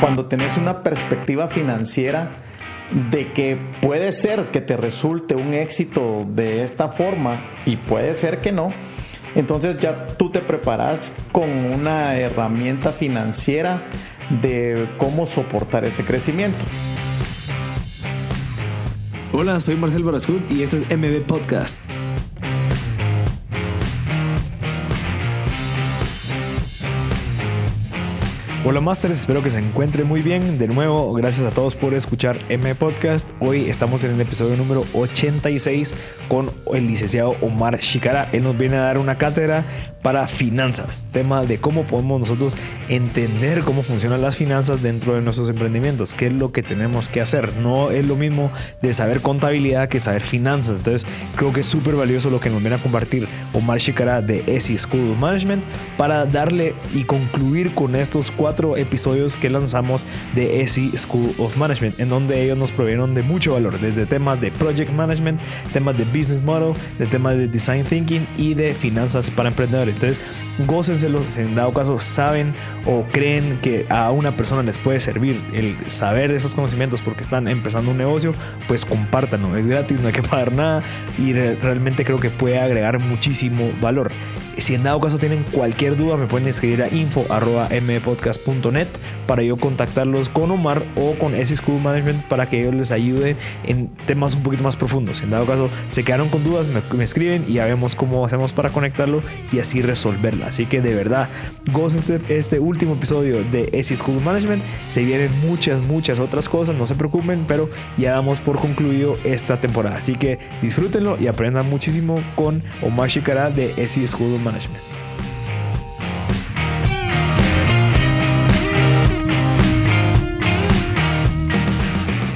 cuando tenés una perspectiva financiera de que puede ser que te resulte un éxito de esta forma y puede ser que no, entonces ya tú te preparas con una herramienta financiera de cómo soportar ese crecimiento. Hola, soy Marcel Barascut y este es MB Podcast. Hola Masters, espero que se encuentre muy bien. De nuevo, gracias a todos por escuchar M Podcast. Hoy estamos en el episodio número 86 con el licenciado Omar Shikara. Él nos viene a dar una cátedra para finanzas, tema de cómo podemos nosotros entender cómo funcionan las finanzas dentro de nuestros emprendimientos, qué es lo que tenemos que hacer. No es lo mismo de saber contabilidad que saber finanzas. Entonces, creo que es súper valioso lo que nos viene a compartir Omar Shikara de ESI School of Management para darle y concluir con estos cuatro episodios que lanzamos de ESI School of Management, en donde ellos nos provieron de mucho valor, desde temas de project management, temas de business model, de temas de design thinking y de finanzas para emprendedores. Entonces, gócenselos si en dado caso saben o creen que a una persona les puede servir el saber esos conocimientos porque están empezando un negocio, pues compártanlo. Es gratis, no hay que pagar nada y realmente creo que puede agregar muchísimo valor. Si en dado caso tienen cualquier duda, me pueden escribir a info.mpodcast.net para yo contactarlos con Omar o con S School Management para que ellos les ayuden en temas un poquito más profundos. En dado caso se quedaron con dudas, me, escriben y ya vemos cómo hacemos para conectarlo y así resolverla. Así que de verdad, gocen este, este último episodio de S School Management. Se vienen muchas, muchas otras cosas, no se preocupen, pero ya damos por concluido esta temporada. Así que disfrútenlo y aprendan muchísimo con Omar Shikara de S School Management.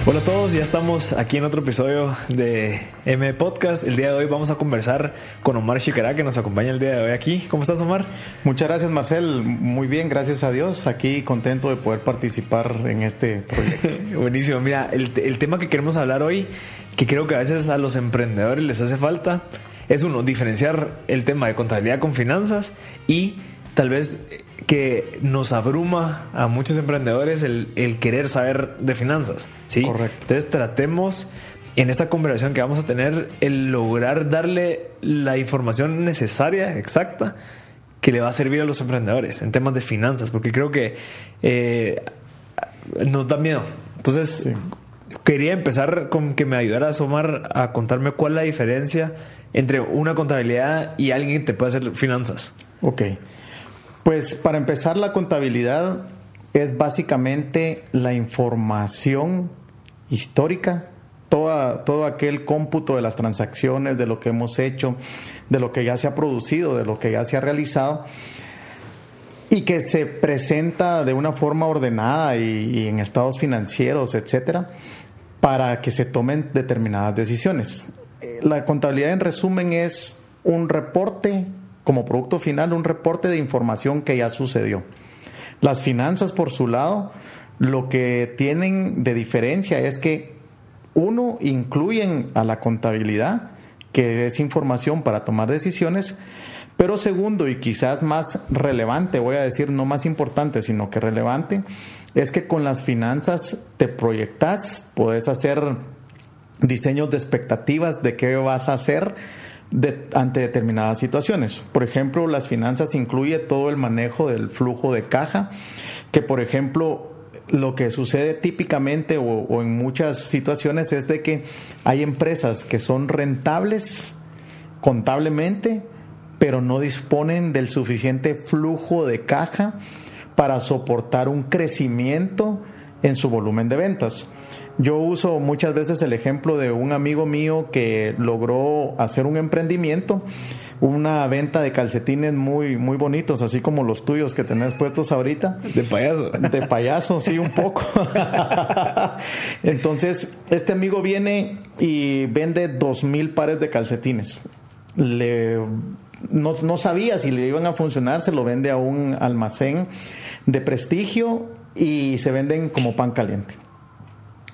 Hola a todos, ya estamos aquí en otro episodio de M Podcast. El día de hoy vamos a conversar con Omar Shikara, que nos acompaña el día de hoy aquí. ¿Cómo estás, Omar? Muchas gracias, Marcel. Muy bien, gracias a Dios. Aquí contento de poder participar en este proyecto. Buenísimo. Mira, el, el tema que queremos hablar hoy, que creo que a veces a los emprendedores les hace falta, es uno, diferenciar el tema de contabilidad con finanzas y tal vez que nos abruma a muchos emprendedores el, querer saber de finanzas. ¿sí? Correcto. Entonces tratemos en esta conversación que vamos a tener el lograr darle la información necesaria, exacta, que le va a servir a los emprendedores en temas de finanzas, porque creo que eh, nos da miedo. Entonces, quería empezar con que me ayudara a Omar, a contarme cuál es la diferencia entre una contabilidad y alguien que te puede hacer finanzas? Ok. Pues para empezar, la contabilidad es básicamente la información histórica, toda, todo aquel cómputo de las transacciones, de lo que hemos hecho, de lo que ya se ha producido, de lo que ya se ha realizado, y que se presenta de una forma ordenada y, y en estados financieros, etcétera, para que se tomen determinadas decisiones la contabilidad en resumen es un reporte como producto final, un reporte de información que ya sucedió. Las finanzas, por su lado, lo que tienen de diferencia es que, uno, incluyen a la contabilidad, que es información para tomar decisiones, pero segundo, y quizás más relevante, voy a decir no más importante, sino que relevante, es que con las finanzas te proyectas, puedes hacer diseños de expectativas de qué vas a hacer ante determinadas situaciones. Por ejemplo, las finanzas incluye todo el manejo del flujo de caja, que por ejemplo lo que sucede típicamente o, o, en muchas situaciones es de que hay empresas que son rentables contablemente, pero no disponen del suficiente flujo de caja para soportar un crecimiento en su volumen de ventas. Yo uso muchas veces el ejemplo de un amigo mío que logró hacer un emprendimiento, una venta de calcetines muy, muy bonitos, así como los tuyos que tenés puestos ahorita. De payaso. De payaso, sí, un poco. Entonces, este amigo viene y vende dos mil pares de calcetines. Le, no, no sabía si le iban a funcionar, se lo vende a un almacén de prestigio y se venden como pan caliente.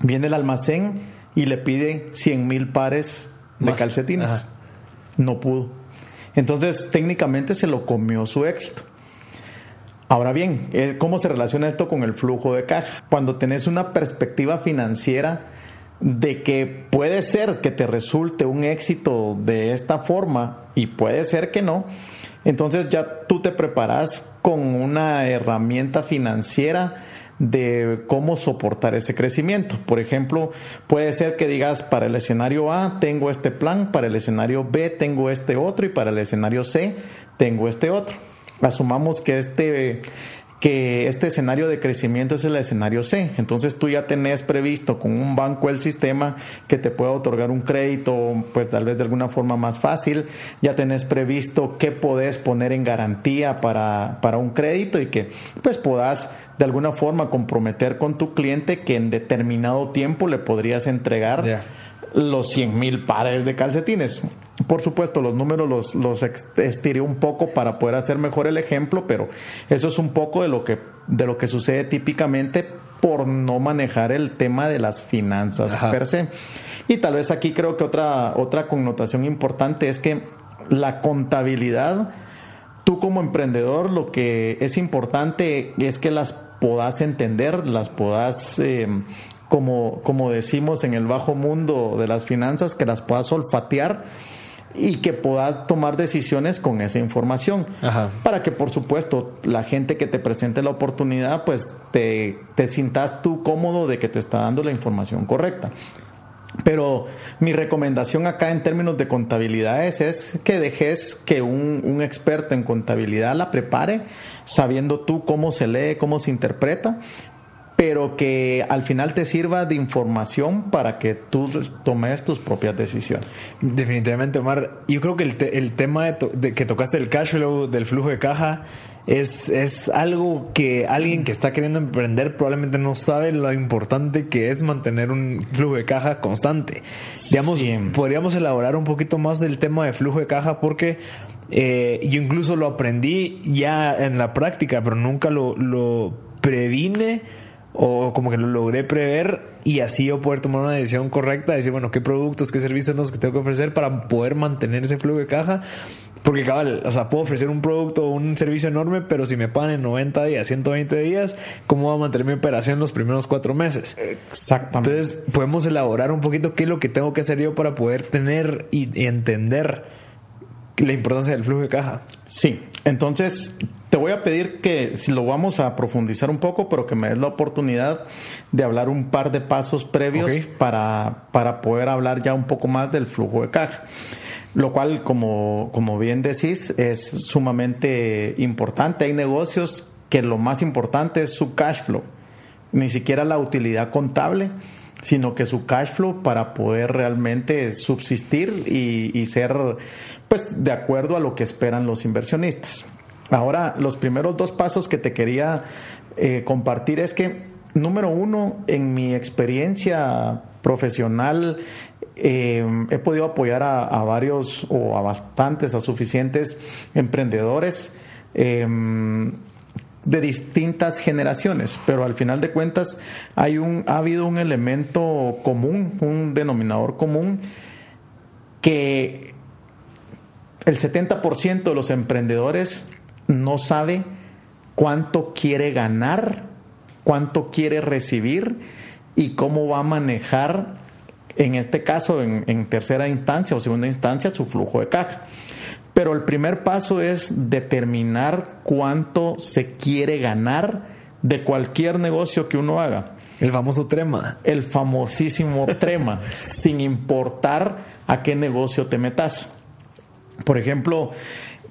Viene el almacén y le pide 100 mil pares de calcetines. No pudo. Entonces, técnicamente se lo comió su éxito. Ahora bien, ¿cómo se relaciona esto con el flujo de caja? Cuando tenés una perspectiva financiera de que puede ser que te resulte un éxito de esta forma y puede ser que no, entonces ya tú te preparas con una herramienta financiera de cómo soportar ese crecimiento. Por ejemplo, puede ser que digas, para el escenario A tengo este plan, para el escenario B tengo este otro y para el escenario C tengo este otro. Asumamos que este que este escenario de crecimiento es el escenario C. Entonces tú ya tenés previsto con un banco el sistema que te pueda otorgar un crédito, pues tal vez de alguna forma más fácil. Ya tenés previsto qué podés poner en garantía para, para un crédito y que pues puedas de alguna forma comprometer con tu cliente que en determinado tiempo le podrías entregar los 100 mil pares de calcetines. Por supuesto, los números los, los estiré un poco para poder hacer mejor el ejemplo, pero eso es un poco de lo que, de lo que sucede típicamente por no manejar el tema de las finanzas per se. Y tal vez aquí creo que otra, otra connotación importante es que la contabilidad, tú como emprendedor, lo que es importante es que las puedas entender, las puedas eh, como, como decimos en el bajo mundo de las finanzas, que las puedas olfatear y que puedas tomar decisiones con esa información. Para que, por supuesto, la gente que te presente la oportunidad, pues te, te sientas tú cómodo de que te está dando la información correcta. Pero mi recomendación acá en términos de contabilidades es que dejes que un, un, experto en contabilidad la prepare, sabiendo tú cómo se lee, cómo se interpreta, pero que al final te sirva de información para que tú tomes tus propias decisiones. Definitivamente, Omar. Yo creo que el, tema de, que tocaste el cash flow, del flujo de caja, es, es algo que alguien que está queriendo emprender probablemente no sabe lo importante que es mantener un flujo de caja constante. Digamos, podríamos elaborar un poquito más del tema de flujo de caja porque eh, yo incluso lo aprendí ya en la práctica, pero nunca lo, lo previne o como que lo logré prever y así yo poder tomar una decisión correcta, decir, bueno, qué productos, qué servicios los que tengo que ofrecer para poder mantener ese flujo de caja. Porque, cabal, o sea, puedo ofrecer un producto o un servicio enorme, pero si me pagan en 90 días, 120 días, ¿cómo va a mantener mi operación los primeros cuatro meses? Exactamente. Entonces, podemos elaborar un poquito qué es lo que tengo que hacer yo para poder tener y entender la importancia del flujo de caja. Sí, entonces te voy a pedir que si lo vamos a profundizar un poco, pero que me des la oportunidad de hablar un par de pasos previos para, para poder hablar ya un poco más del flujo de caja. Lo cual, como, como bien decís, es sumamente importante. Hay negocios que lo más importante es su cash flow, ni siquiera la utilidad contable sino que su cash flow para poder realmente subsistir y, y, ser pues de acuerdo a lo que esperan los inversionistas. Ahora, los primeros dos pasos que te quería eh, compartir es que, número uno, en mi experiencia profesional, eh, he podido apoyar a, varios o a bastantes, a suficientes emprendedores em, de distintas generaciones, pero al final de cuentas hay un, ha habido un elemento común, un denominador común que el 70% de los emprendedores no sabe cuánto quiere ganar, cuánto quiere recibir y cómo va a manejar, en este caso, en, tercera instancia o segunda instancia, su flujo de caja. Pero el primer paso es determinar cuánto se quiere ganar de cualquier negocio que uno haga. El famoso trema. El famosísimo trema, sin importar a qué negocio te metas. Por ejemplo,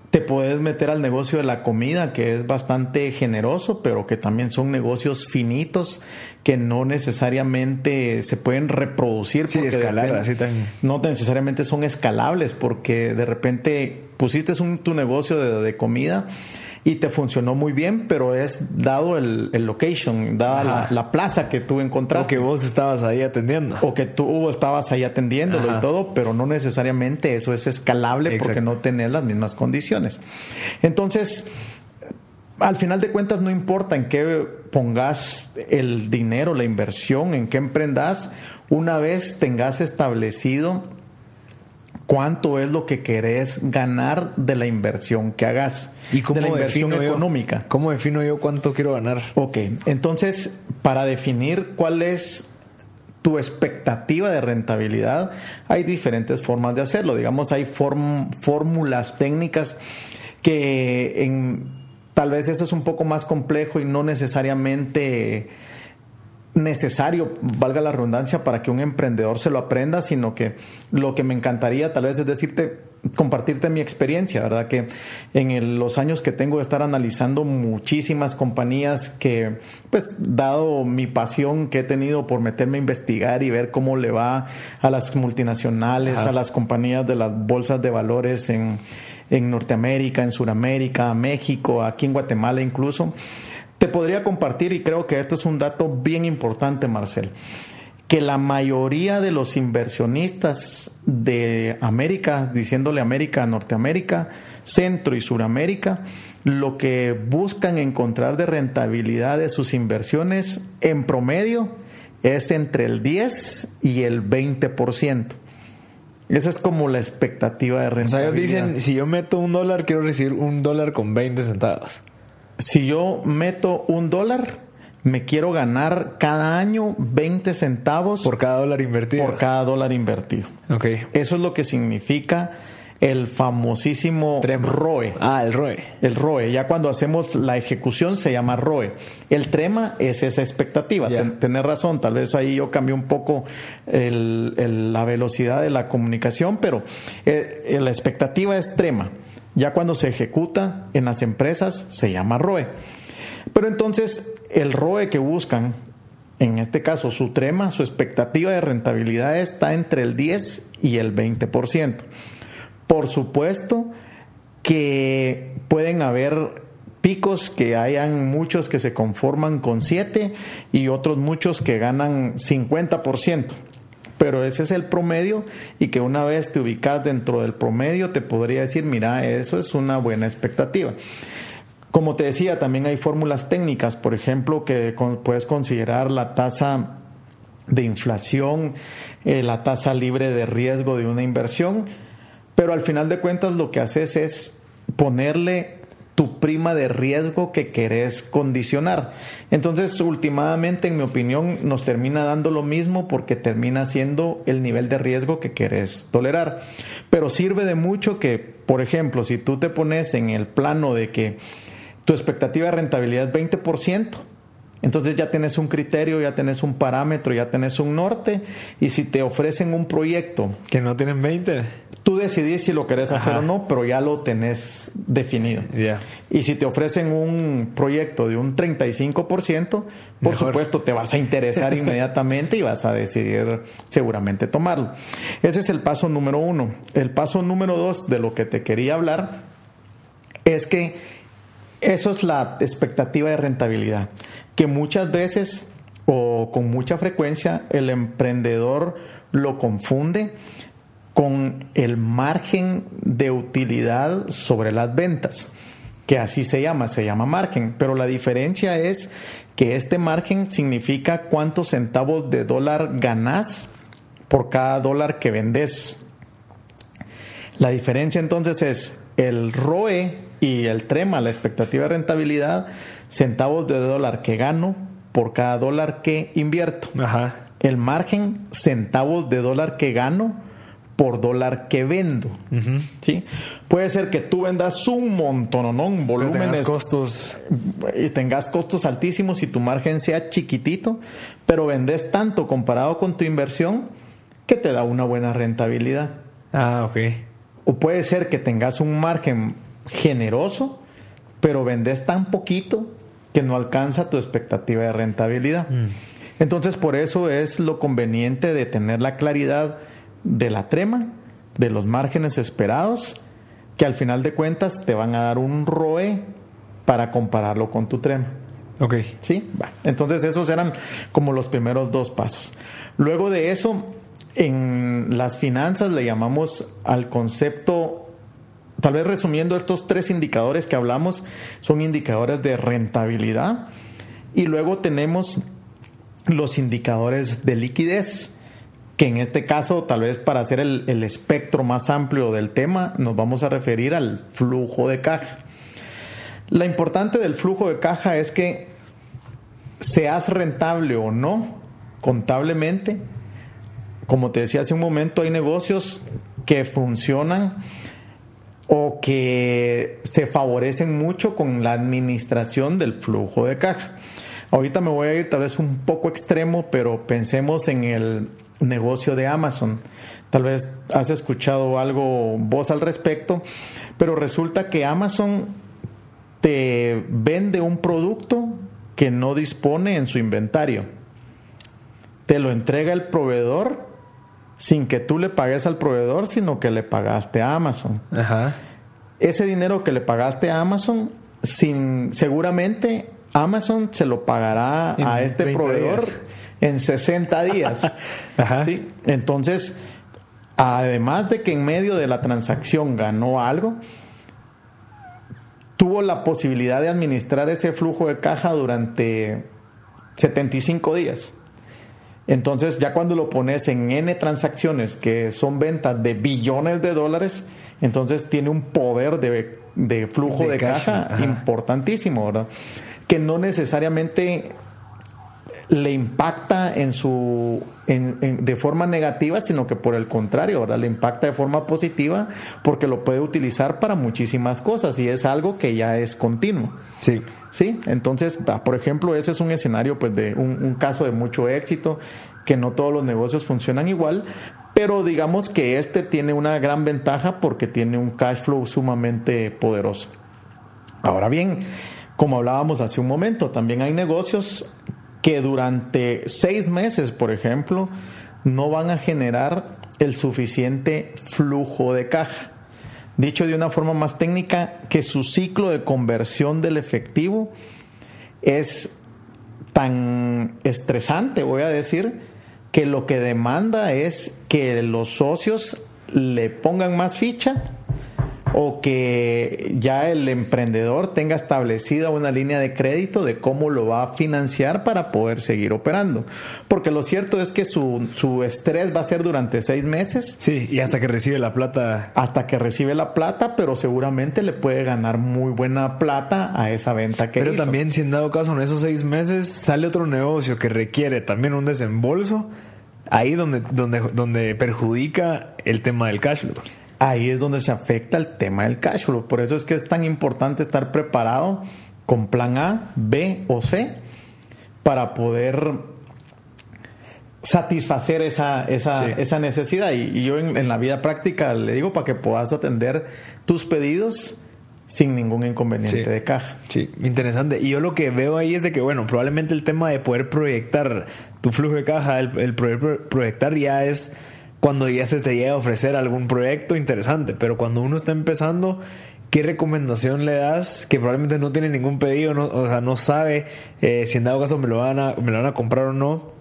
te puedes meter al negocio de la comida, que es bastante generoso, pero que también son negocios finitos que no necesariamente se pueden reproducir. Sí, escalar, así No necesariamente son escalables, porque de repente pusiste un, tu negocio de, de comida y te funcionó muy bien, pero es dado el, location, dada la, plaza que tú encontraste. O que vos estabas ahí atendiendo. O que tú estabas ahí atendiéndolo y todo, pero no necesariamente eso es escalable porque no tenés las mismas condiciones. Entonces, al final de cuentas no importa en qué pongas el dinero, la inversión, en qué emprendas, una vez tengas establecido cuánto es lo que querés ganar de la inversión que hagas. ¿Y cómo de la inversión yo? económica. ¿Cómo defino yo cuánto quiero ganar? Ok, entonces para definir cuál es tu expectativa de rentabilidad, hay diferentes formas de hacerlo. Digamos, hay fórmulas técnicas que en, tal vez eso es un poco más complejo y no necesariamente necesario, valga la redundancia, para que un emprendedor se lo aprenda, sino que lo que me encantaría tal vez es decirte, compartirte mi experiencia, ¿verdad? Que en el- los años que tengo de estar analizando muchísimas compañías que, pues, dado mi pasión que he tenido por meterme a investigar y ver cómo le va a las multinacionales, Ajá. a las compañías de las bolsas de valores en, en Norteamérica, en Sudamérica, México, aquí en Guatemala incluso, te podría compartir, y creo que esto es un dato bien importante, Marcel, que la mayoría de los inversionistas de América, diciéndole América Norteamérica, Centro y Suramérica, lo que buscan encontrar de rentabilidad de sus inversiones en promedio es entre el 10 y el 20%. Esa es como la expectativa de O sea, rentabilidad. ellos dicen, si yo meto un dólar, quiero recibir un dólar con 20 centavos. Si yo meto un dólar, me quiero ganar cada año 20 centavos Por cada dólar invertido. por cada dólar invertido. Ok. Eso es lo que significa el famosísimo Trema. ROE. Ah, el ROE. El ROE, ya cuando hacemos la ejecución se llama ROE. El trema es esa expectativa. Ya. Ten- Tenés razón, tal vez ahí yo cambié un poco el- el- la velocidad de la comunicación, pero eh, eh, la expectativa es trema. Ya cuando se ejecuta en las empresas se llama ROE. Pero entonces el ROE que buscan, en este caso su trema, su expectativa de rentabilidad está entre el 10 y el 20%. Por supuesto que pueden haber picos que hayan muchos que se conforman con 7 y otros muchos que ganan 50%. Pero ese es el promedio y que una vez te ubicas dentro del promedio te podría decir, mira, eso es una buena expectativa. Como te decía, también hay fórmulas técnicas, por ejemplo, que puedes considerar la tasa de inflación, eh, la tasa libre de riesgo de una inversión, pero al final de cuentas lo que haces es ponerle tu prima de riesgo que querés condicionar. Entonces, últimamente, en mi opinión, nos termina dando lo mismo porque termina siendo el nivel de riesgo que querés tolerar. Pero sirve de mucho que, por ejemplo, si tú te pones en el plano de que tu expectativa de rentabilidad es 20%, entonces ya tenés un criterio, ya tenés un parámetro, ya tenés un norte, y si te ofrecen un proyecto, Que no tienen 20. tú decidís si lo querés hacer o no, pero ya lo tenés definido. Ya. Y si te ofrecen un proyecto de un 35%, por Mejor. supuesto te vas a interesar inmediatamente y vas a decidir seguramente tomarlo. Ese es el paso número uno. El paso número dos de lo que te quería hablar es que eso es la expectativa de rentabilidad, que muchas veces o con mucha frecuencia el emprendedor lo confunde con el margen de utilidad sobre las ventas, que así se llama, se llama margen, pero la diferencia es que este margen significa cuántos centavos de dólar ganás por cada dólar que vendes. La diferencia entonces es el ROE y el TREMA, la expectativa de rentabilidad, centavos de dólar que gano por cada dólar que invierto. Ajá. El margen, centavos de dólar que gano por dólar que vendo. ¿sí? Puede ser que tú vendas un montón, ¿no? Un Pero tengas volúmenes costos. y tengas costos altísimos y tu margen sea chiquitito, pero vendes tanto comparado con tu inversión que te da una buena rentabilidad. Ah, ok. O puede ser que tengas un margen generoso, pero vendes tan poquito que no alcanza tu expectativa de rentabilidad. Entonces, por eso es lo conveniente de tener la claridad de la trema, de los márgenes esperados, que al final de cuentas te van a dar un ROE para compararlo con tu trema. Ok. ¿Sí? Va. Entonces esos eran como los primeros dos pasos. Luego de eso, en las finanzas le llamamos al concepto, tal vez resumiendo estos tres indicadores que hablamos, son indicadores de rentabilidad. Y luego tenemos los indicadores de liquidez, que en este caso, tal vez para hacer el, espectro más amplio del tema, nos vamos a referir al flujo de caja. La importante del flujo de caja es que seas rentable o no contablemente, como te decía hace un momento, hay negocios que funcionan o que se favorecen mucho con la administración del flujo de caja. Ahorita me voy a ir tal vez un poco extremo, pero pensemos en el negocio de Amazon. Tal vez has escuchado algo vos al respecto, pero resulta que Amazon te vende un producto que no dispone en su inventario. Te lo entrega el proveedor sin que tú le pagues al proveedor, sino que le pagaste a Amazon. Ese dinero que le pagaste a Amazon, sin, seguramente Amazon se lo pagará a este proveedor en 60 días. ¿sí? Entonces, además de que en medio de la transacción ganó algo, tuvo la posibilidad de administrar ese flujo de caja durante 75 días. Entonces, ya cuando lo pones en N transacciones, que son ventas de billones de dólares, entonces tiene un poder de, flujo de, caja importantísimo, ¿verdad? Que no necesariamente le impacta en su de forma negativa, sino que por el contrario, ¿verdad? Le impacta de forma positiva porque lo puede utilizar para muchísimas cosas y es algo que ya es continuo. Sí. Sí, entonces, por ejemplo, ese es un escenario, pues, de un, un caso de mucho éxito, que no todos los negocios funcionan igual, pero digamos que este tiene una gran ventaja porque tiene un cash flow sumamente poderoso. Ahora bien, como hablábamos hace un momento, también hay negocios que durante seis meses, por ejemplo, no van a generar el suficiente flujo de caja. Dicho de una forma más técnica, que su ciclo de conversión del efectivo es tan estresante, voy a decir, que lo que demanda es que los socios le pongan más ficha o que ya el emprendedor tenga establecida una línea de crédito de cómo lo va a financiar para poder seguir operando. Porque lo cierto es que su, su estrés va a ser durante seis meses. Sí, y hasta que recibe la plata. Hasta que recibe la plata, pero seguramente le puede ganar muy buena plata a esa venta que Pero también, si en dado caso en esos seis meses sale otro negocio que requiere también un desembolso, ahí donde, donde, donde perjudica el tema del cash flow ahí es donde se afecta el tema del cash flow. Por eso es que es tan importante estar preparado con plan A, B o C para poder satisfacer esa, esa, esa necesidad. Y, yo en, la vida práctica le digo para que puedas atender tus pedidos sin ningún inconveniente de caja. Sí, interesante. Y yo lo que veo ahí es de que, bueno, probablemente el tema de poder proyectar tu flujo de caja, el, el poder proyectar ya es cuando ya se te llega a ofrecer algún proyecto interesante, pero cuando uno está empezando, ¿qué recomendación le das? Que probablemente no tiene ningún pedido, no, o sea, no sabe eh, si en dado caso me lo, van a, me lo van a comprar o no.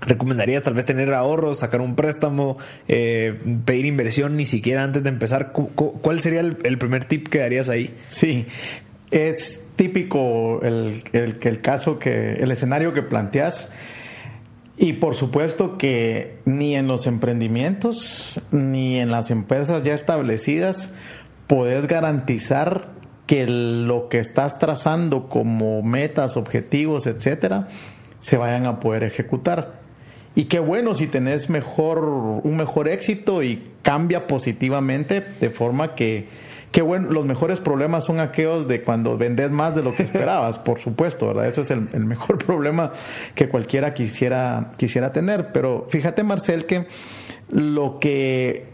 ¿Recomendarías tal vez tener ahorros, sacar un préstamo, eh, pedir inversión ni siquiera antes de empezar? ¿Cuál sería el, primer tip que darías ahí? Sí, es típico el, el, el caso que, el escenario que planteas y por supuesto que ni en los emprendimientos ni en las empresas ya establecidas puedes garantizar que lo que estás trazando como metas, objetivos, etcétera, se vayan a poder ejecutar. Y qué bueno si tenés mejor, un mejor éxito y cambia positivamente de forma que Qué bueno, los mejores problemas son aquellos de cuando vendes más de lo que esperabas, por supuesto, ¿verdad? Eso es el, mejor problema que cualquiera quisiera, quisiera tener. Pero fíjate, Marcel, que lo que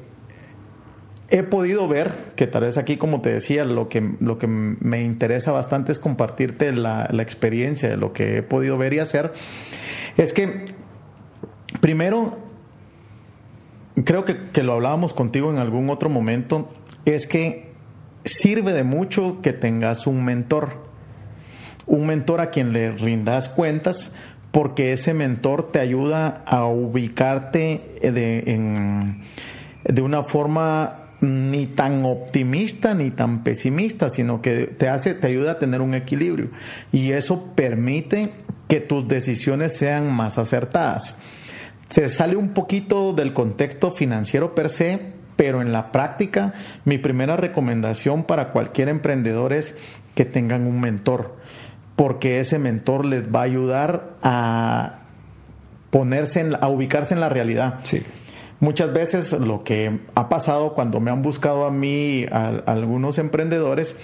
he podido ver, que tal vez aquí, como te decía, lo que, lo que me interesa bastante es compartirte la, experiencia de lo que he podido ver y hacer, es que primero, creo que, que lo hablábamos contigo en algún otro momento, es que sirve de mucho que tengas un mentor, un mentor a quien le rindas cuentas, porque ese mentor te ayuda a ubicarte de, de una forma ni tan optimista ni tan pesimista, sino que te hace, te ayuda a tener un equilibrio. Y eso permite que tus decisiones sean más acertadas. se sale un poquito del contexto financiero per se, pero en la práctica mi primera recomendación para cualquier emprendedor es que tengan un mentor, porque ese mentor les va a ayudar a ponerse a ubicarse en la realidad. Sí. Muchas veces lo que ha pasado cuando me han buscado a mí algunos emprendedores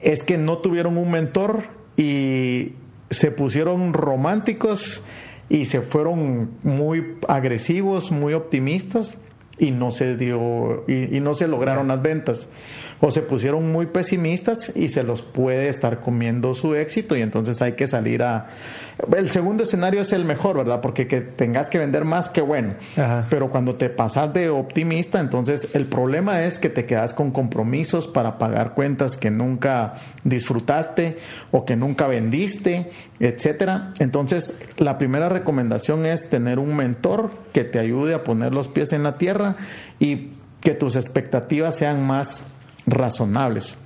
es que no tuvieron un mentor y se pusieron románticos y se fueron muy agresivos, muy optimistas y no se dio y, no se lograron las ventas o se pusieron muy pesimistas y se los puede estar comiendo su éxito y entonces hay que salir a el segundo escenario es el mejor verdad porque que tengas que vender más que bueno. Pero cuando te pasas de optimista entonces el problema es que te quedas con compromisos para pagar cuentas que nunca disfrutaste o que nunca vendiste etcétera. Entonces la primera recomendación es tener un mentor que te ayude a poner los pies en la tierra y que tus expectativas sean más razonables.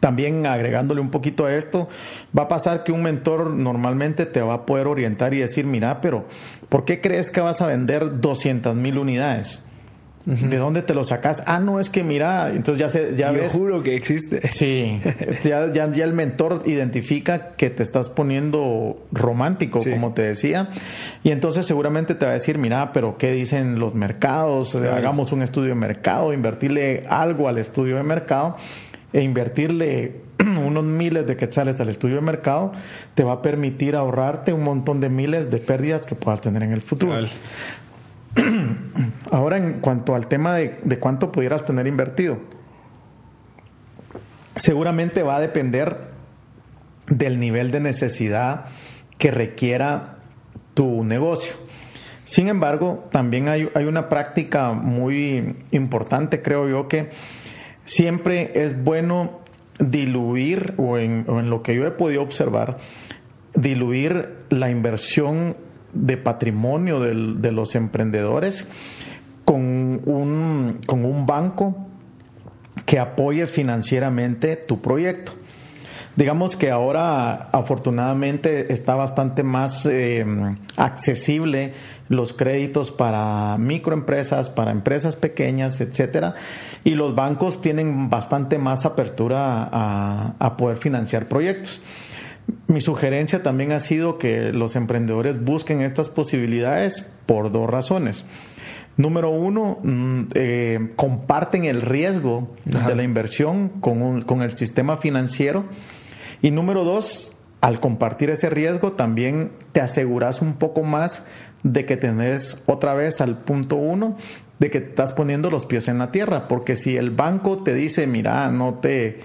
También agregándole un poquito a esto, va a pasar que un mentor normalmente te va a poder orientar y decir, mira, pero ¿por qué crees que vas a vender 200 mil unidades? ¿De dónde te lo sacas? Ah, no, es que mira, entonces ya se, ya Yo juro que existe. Sí, ya, ya, el mentor identifica que te estás poniendo romántico, como te decía, y entonces seguramente te va a decir, mira, pero ¿qué dicen los mercados? Hagamos un estudio de mercado, invertirle algo al estudio de mercado e invertirle unos miles de quetzales al estudio de mercado te va a permitir ahorrarte un montón de miles de pérdidas que puedas tener en el futuro. Ahora, en cuanto al tema de, cuánto pudieras tener invertido, seguramente va a depender del nivel de necesidad que requiera tu negocio. Sin embargo, también hay, una práctica muy importante, creo yo, que siempre es bueno diluir, o en, o en lo que yo he podido observar, diluir la inversión de patrimonio de los emprendedores con un, con un banco que apoye financieramente tu proyecto. Digamos que ahora afortunadamente está bastante más eh, accesible los créditos para microempresas, para empresas pequeñas, etcétera, y los bancos tienen bastante más apertura a poder financiar proyectos. Mi sugerencia también ha sido que los emprendedores busquen estas posibilidades por dos razones. Número uno, mm, eh, comparten el riesgo de la inversión con, con el sistema financiero. Y número dos, al compartir ese riesgo también te aseguras un poco más de que tenés otra vez al punto uno de que estás poniendo los pies en la tierra, porque si el banco te dice, mira, no te,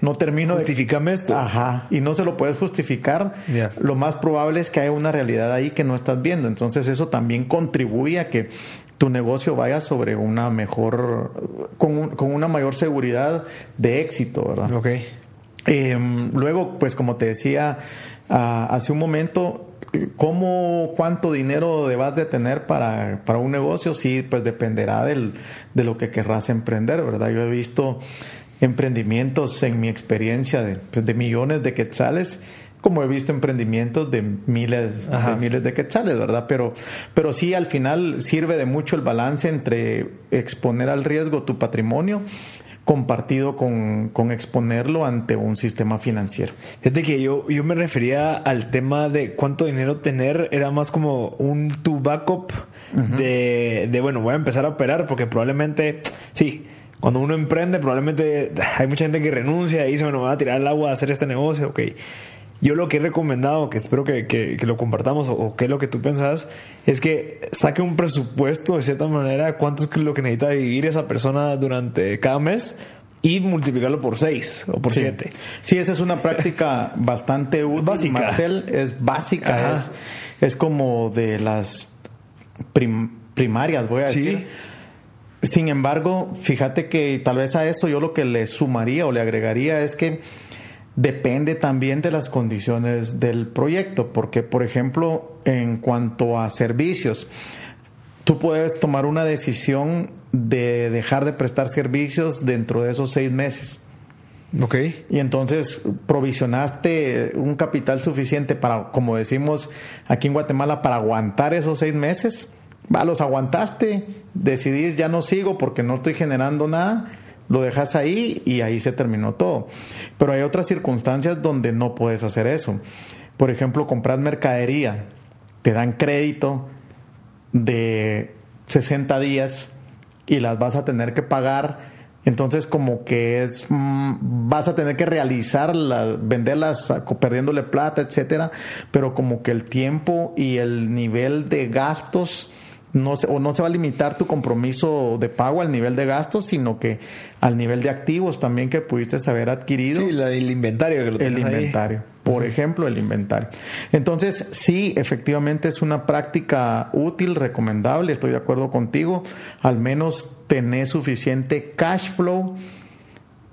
no termino, justifícame esto, ajá, y no se lo puedes justificar, lo más probable es que haya una realidad ahí que no estás viendo, entonces eso también contribuye a que tu negocio vaya sobre una mejor, con, con una mayor seguridad de éxito, ¿verdad? Ok. Em, luego, pues como te decía ah, hace un momento, ¿Cómo, cuánto dinero debas de tener para, un negocio? Sí, pues dependerá del, de lo que querrás emprender, ¿verdad? Yo he visto emprendimientos en mi experiencia de, pues, de millones de quetzales, como he visto emprendimientos de miles, de miles de quetzales, ¿verdad? Pero, pero sí, al final sirve de mucho el balance entre exponer al riesgo tu patrimonio compartido con, exponerlo ante un sistema financiero. Fíjate que yo, yo me refería al tema de cuánto dinero tener, era más como un tu backup de, de, bueno, voy a empezar a operar porque probablemente, sí, cuando uno emprende, probablemente hay mucha gente que renuncia y dice, bueno, voy a tirar el agua a hacer este negocio, ok. Yo lo que he recomendado, que espero que, lo compartamos o, que es lo que tú pensás, es que saque un presupuesto de cierta manera, cuánto es lo que necesita vivir esa persona durante cada mes y multiplicarlo por seis o por siete. Sí, esa es una práctica bastante útil. Básica. Marcel, es básica, es, como de las primarias, voy a decir. Sin embargo, fíjate que tal vez a eso yo lo que le sumaría o le agregaría es que depende también de las condiciones del proyecto, porque por ejemplo, en cuanto a servicios, tú puedes tomar una decisión de dejar de prestar servicios dentro de esos seis meses. Ok. Y entonces provisionaste un capital suficiente para, como decimos aquí en Guatemala, para aguantar esos seis meses Va, los aguantaste, decidís ya no sigo porque no estoy generando nada, lo dejas ahí y ahí se terminó todo. Pero hay otras circunstancias donde no puedes hacer eso. Por ejemplo, compras mercadería, te dan crédito de 60 días y las vas a tener que pagar entonces como que es mm, vas a tener que realizarlas, venderlas perdiéndole plata, etcétera, pero como que el tiempo y el nivel de gastos no se, o no se va a limitar tu compromiso de pago al nivel de gastos, sino que al nivel de activos también que pudiste haber adquirido. Sí, el inventario que lo El inventario, por ejemplo, el inventario. Entonces, sí, efectivamente es una práctica útil, recomendable, estoy de acuerdo contigo, al menos tener suficiente cash flow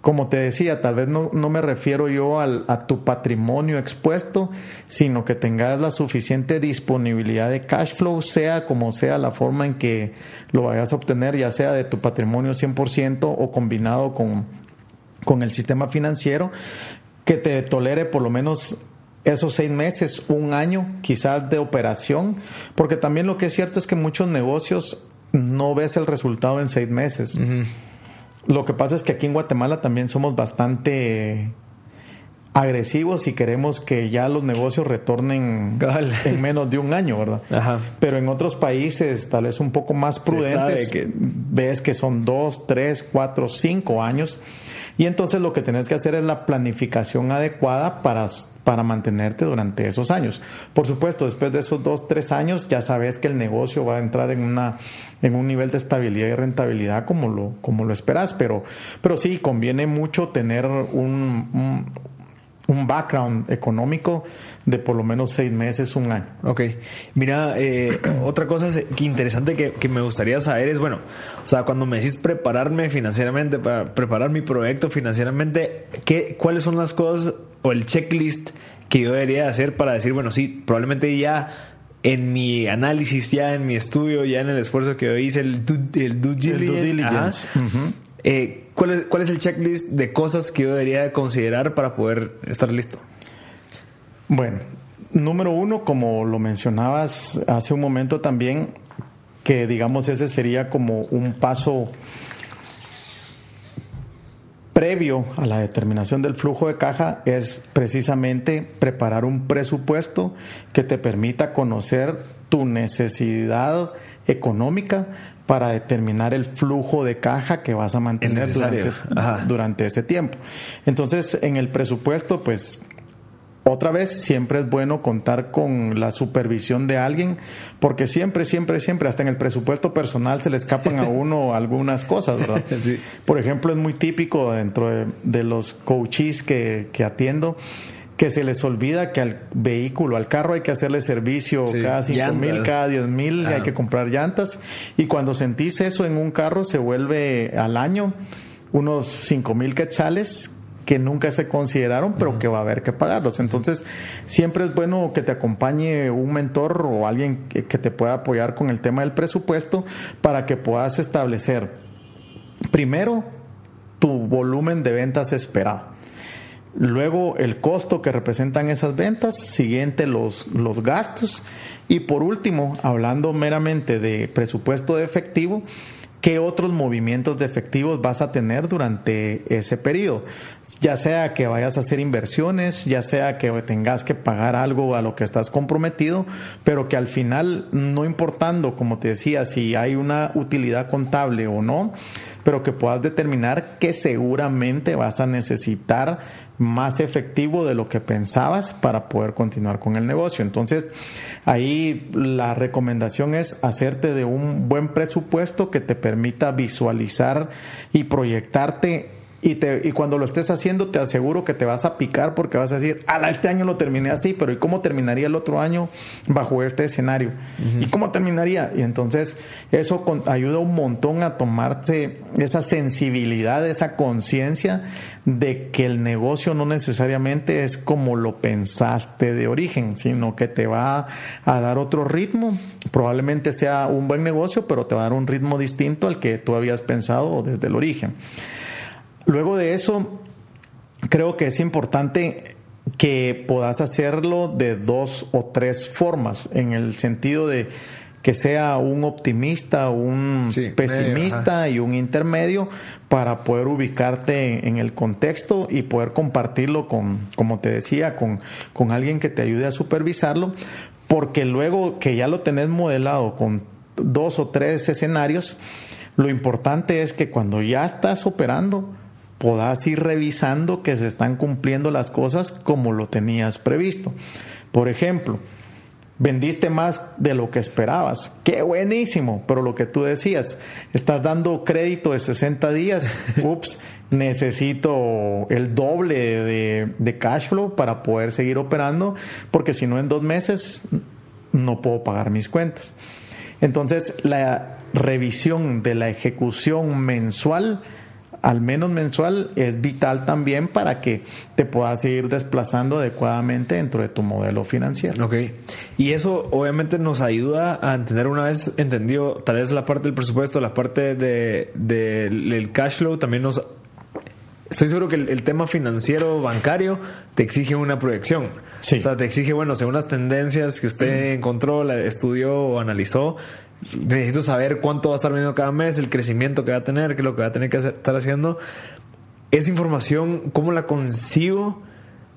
como te decía, tal vez no, me refiero yo al, a tu patrimonio expuesto, sino que tengas la suficiente disponibilidad de cash flow, sea como sea la forma en que lo vayas a obtener, ya sea de tu patrimonio 100% o combinado con, con el sistema financiero, que te tolere por lo menos esos seis meses, un año quizás de operación, porque también lo que es cierto es que muchos negocios no ves el resultado en seis meses. Lo que pasa es que aquí en Guatemala también somos bastante agresivos y queremos que ya los negocios retornen en menos de un año, ¿verdad? Pero en otros países, tal vez un poco más prudentes, que ves que son dos, tres, cuatro, cinco años. Y entonces lo que tenés que hacer es la planificación adecuada para para mantenerte durante esos años. Por supuesto, después de esos dos, tres años ya sabes que el negocio va a entrar en, una, en un nivel de estabilidad y rentabilidad como lo, como lo esperas, pero, pero sí, conviene mucho tener un, un, background económico de por lo menos seis meses, un año. Ok. Mira, eh, otra cosa que interesante que, que, me gustaría saber es, bueno, o sea, cuando me decís prepararme financieramente, para preparar mi proyecto financieramente, ¿qué, ¿cuáles son las cosas o el checklist que yo debería hacer para decir, bueno, sí, probablemente ya en mi análisis, ya en mi estudio, ya en el esfuerzo que yo hice, el due, el due diligence. Eh, ¿cuál, es, ¿Cuál es el checklist de cosas que yo debería considerar para poder estar listo? Bueno, número uno, como lo mencionabas hace un momento también, que digamos ese sería como un paso previo a la determinación del flujo de caja es precisamente preparar un presupuesto que te permita conocer tu necesidad económica para determinar el flujo de caja que vas a mantener durante, durante, ese tiempo. Entonces, en el presupuesto, pues otra vez, siempre es bueno contar con la supervisión de alguien, porque siempre, siempre, siempre, hasta en el presupuesto personal se le escapan a uno algunas cosas, ¿verdad? Por ejemplo, es muy típico dentro de, los coaches que, atiendo que se les olvida que al vehículo, al carro hay que hacerle servicio cada cinco mil, cada diez mil, hay que comprar llantas. Y cuando sentís eso en un carro se vuelve al año unos cinco mil quetzales que nunca se consideraron, pero que va a haber que pagarlos. Entonces, siempre es bueno que te acompañe un mentor o alguien que, te pueda apoyar con el tema del presupuesto para que puedas establecer, primero, tu volumen de ventas esperado. Luego el costo que representan esas ventas, siguiente los, los gastos y por último, hablando meramente de presupuesto de efectivo, qué otros movimientos de efectivos vas a tener durante ese periodo. Ya sea que vayas a hacer inversiones, ya sea que tengas que pagar algo a lo que estás comprometido, pero que al final, no importando, como te decía, si hay una utilidad contable o no, pero que puedas determinar que seguramente vas a necesitar más efectivo de lo que pensabas para poder continuar con el negocio. Entonces, ahí la recomendación es hacerte de un buen presupuesto que te permita visualizar y proyectarte y, te, y cuando lo estés haciendo, te aseguro que te vas a picar porque vas a decir, ala, este año lo terminé así, pero ¿y cómo terminaría el otro año bajo este escenario? ¿Y cómo terminaría? Y entonces eso ayuda un montón a tomarse esa sensibilidad, esa conciencia de que el negocio no necesariamente es como lo pensaste de origen, sino que te va a dar otro ritmo. Probablemente sea un buen negocio, pero te va a dar un ritmo distinto al que tú habías pensado desde el origen. Luego de eso, creo que es importante que puedas hacerlo de dos o tres formas, en el sentido de que sea un optimista, un pesimista y un intermedio para poder ubicarte en el contexto y poder compartirlo con, como te decía, con, con alguien que te ayude a supervisarlo, porque luego que ya lo tenés modelado con dos o tres escenarios, lo importante es que cuando ya estás operando, puedas ir revisando que se están cumpliendo las cosas como lo tenías previsto. Por ejemplo, vendiste más de lo que esperabas. Qué buenísimo, pero lo que tú decías, estás dando crédito de 60 días, ups, necesito el doble de, de, cash flow para poder seguir operando, porque si no en dos meses no puedo pagar mis cuentas. Entonces, la revisión de la ejecución mensual, al menos mensual, es vital también para que te puedas ir desplazando adecuadamente dentro de tu modelo financiero. Ok. Y eso obviamente nos ayuda a entender una vez entendido tal vez la parte del presupuesto, la parte del de, cash flow, también nos estoy seguro que el, tema financiero bancario te exige una proyección. Sí. O sea, te exige, bueno, según las tendencias que usted encontró, la estudió o analizó, necesito saber cuánto va a estar vendiendo cada mes, el crecimiento que va a tener, qué es lo que va a tener que estar haciendo. Esa información, ¿cómo la consigo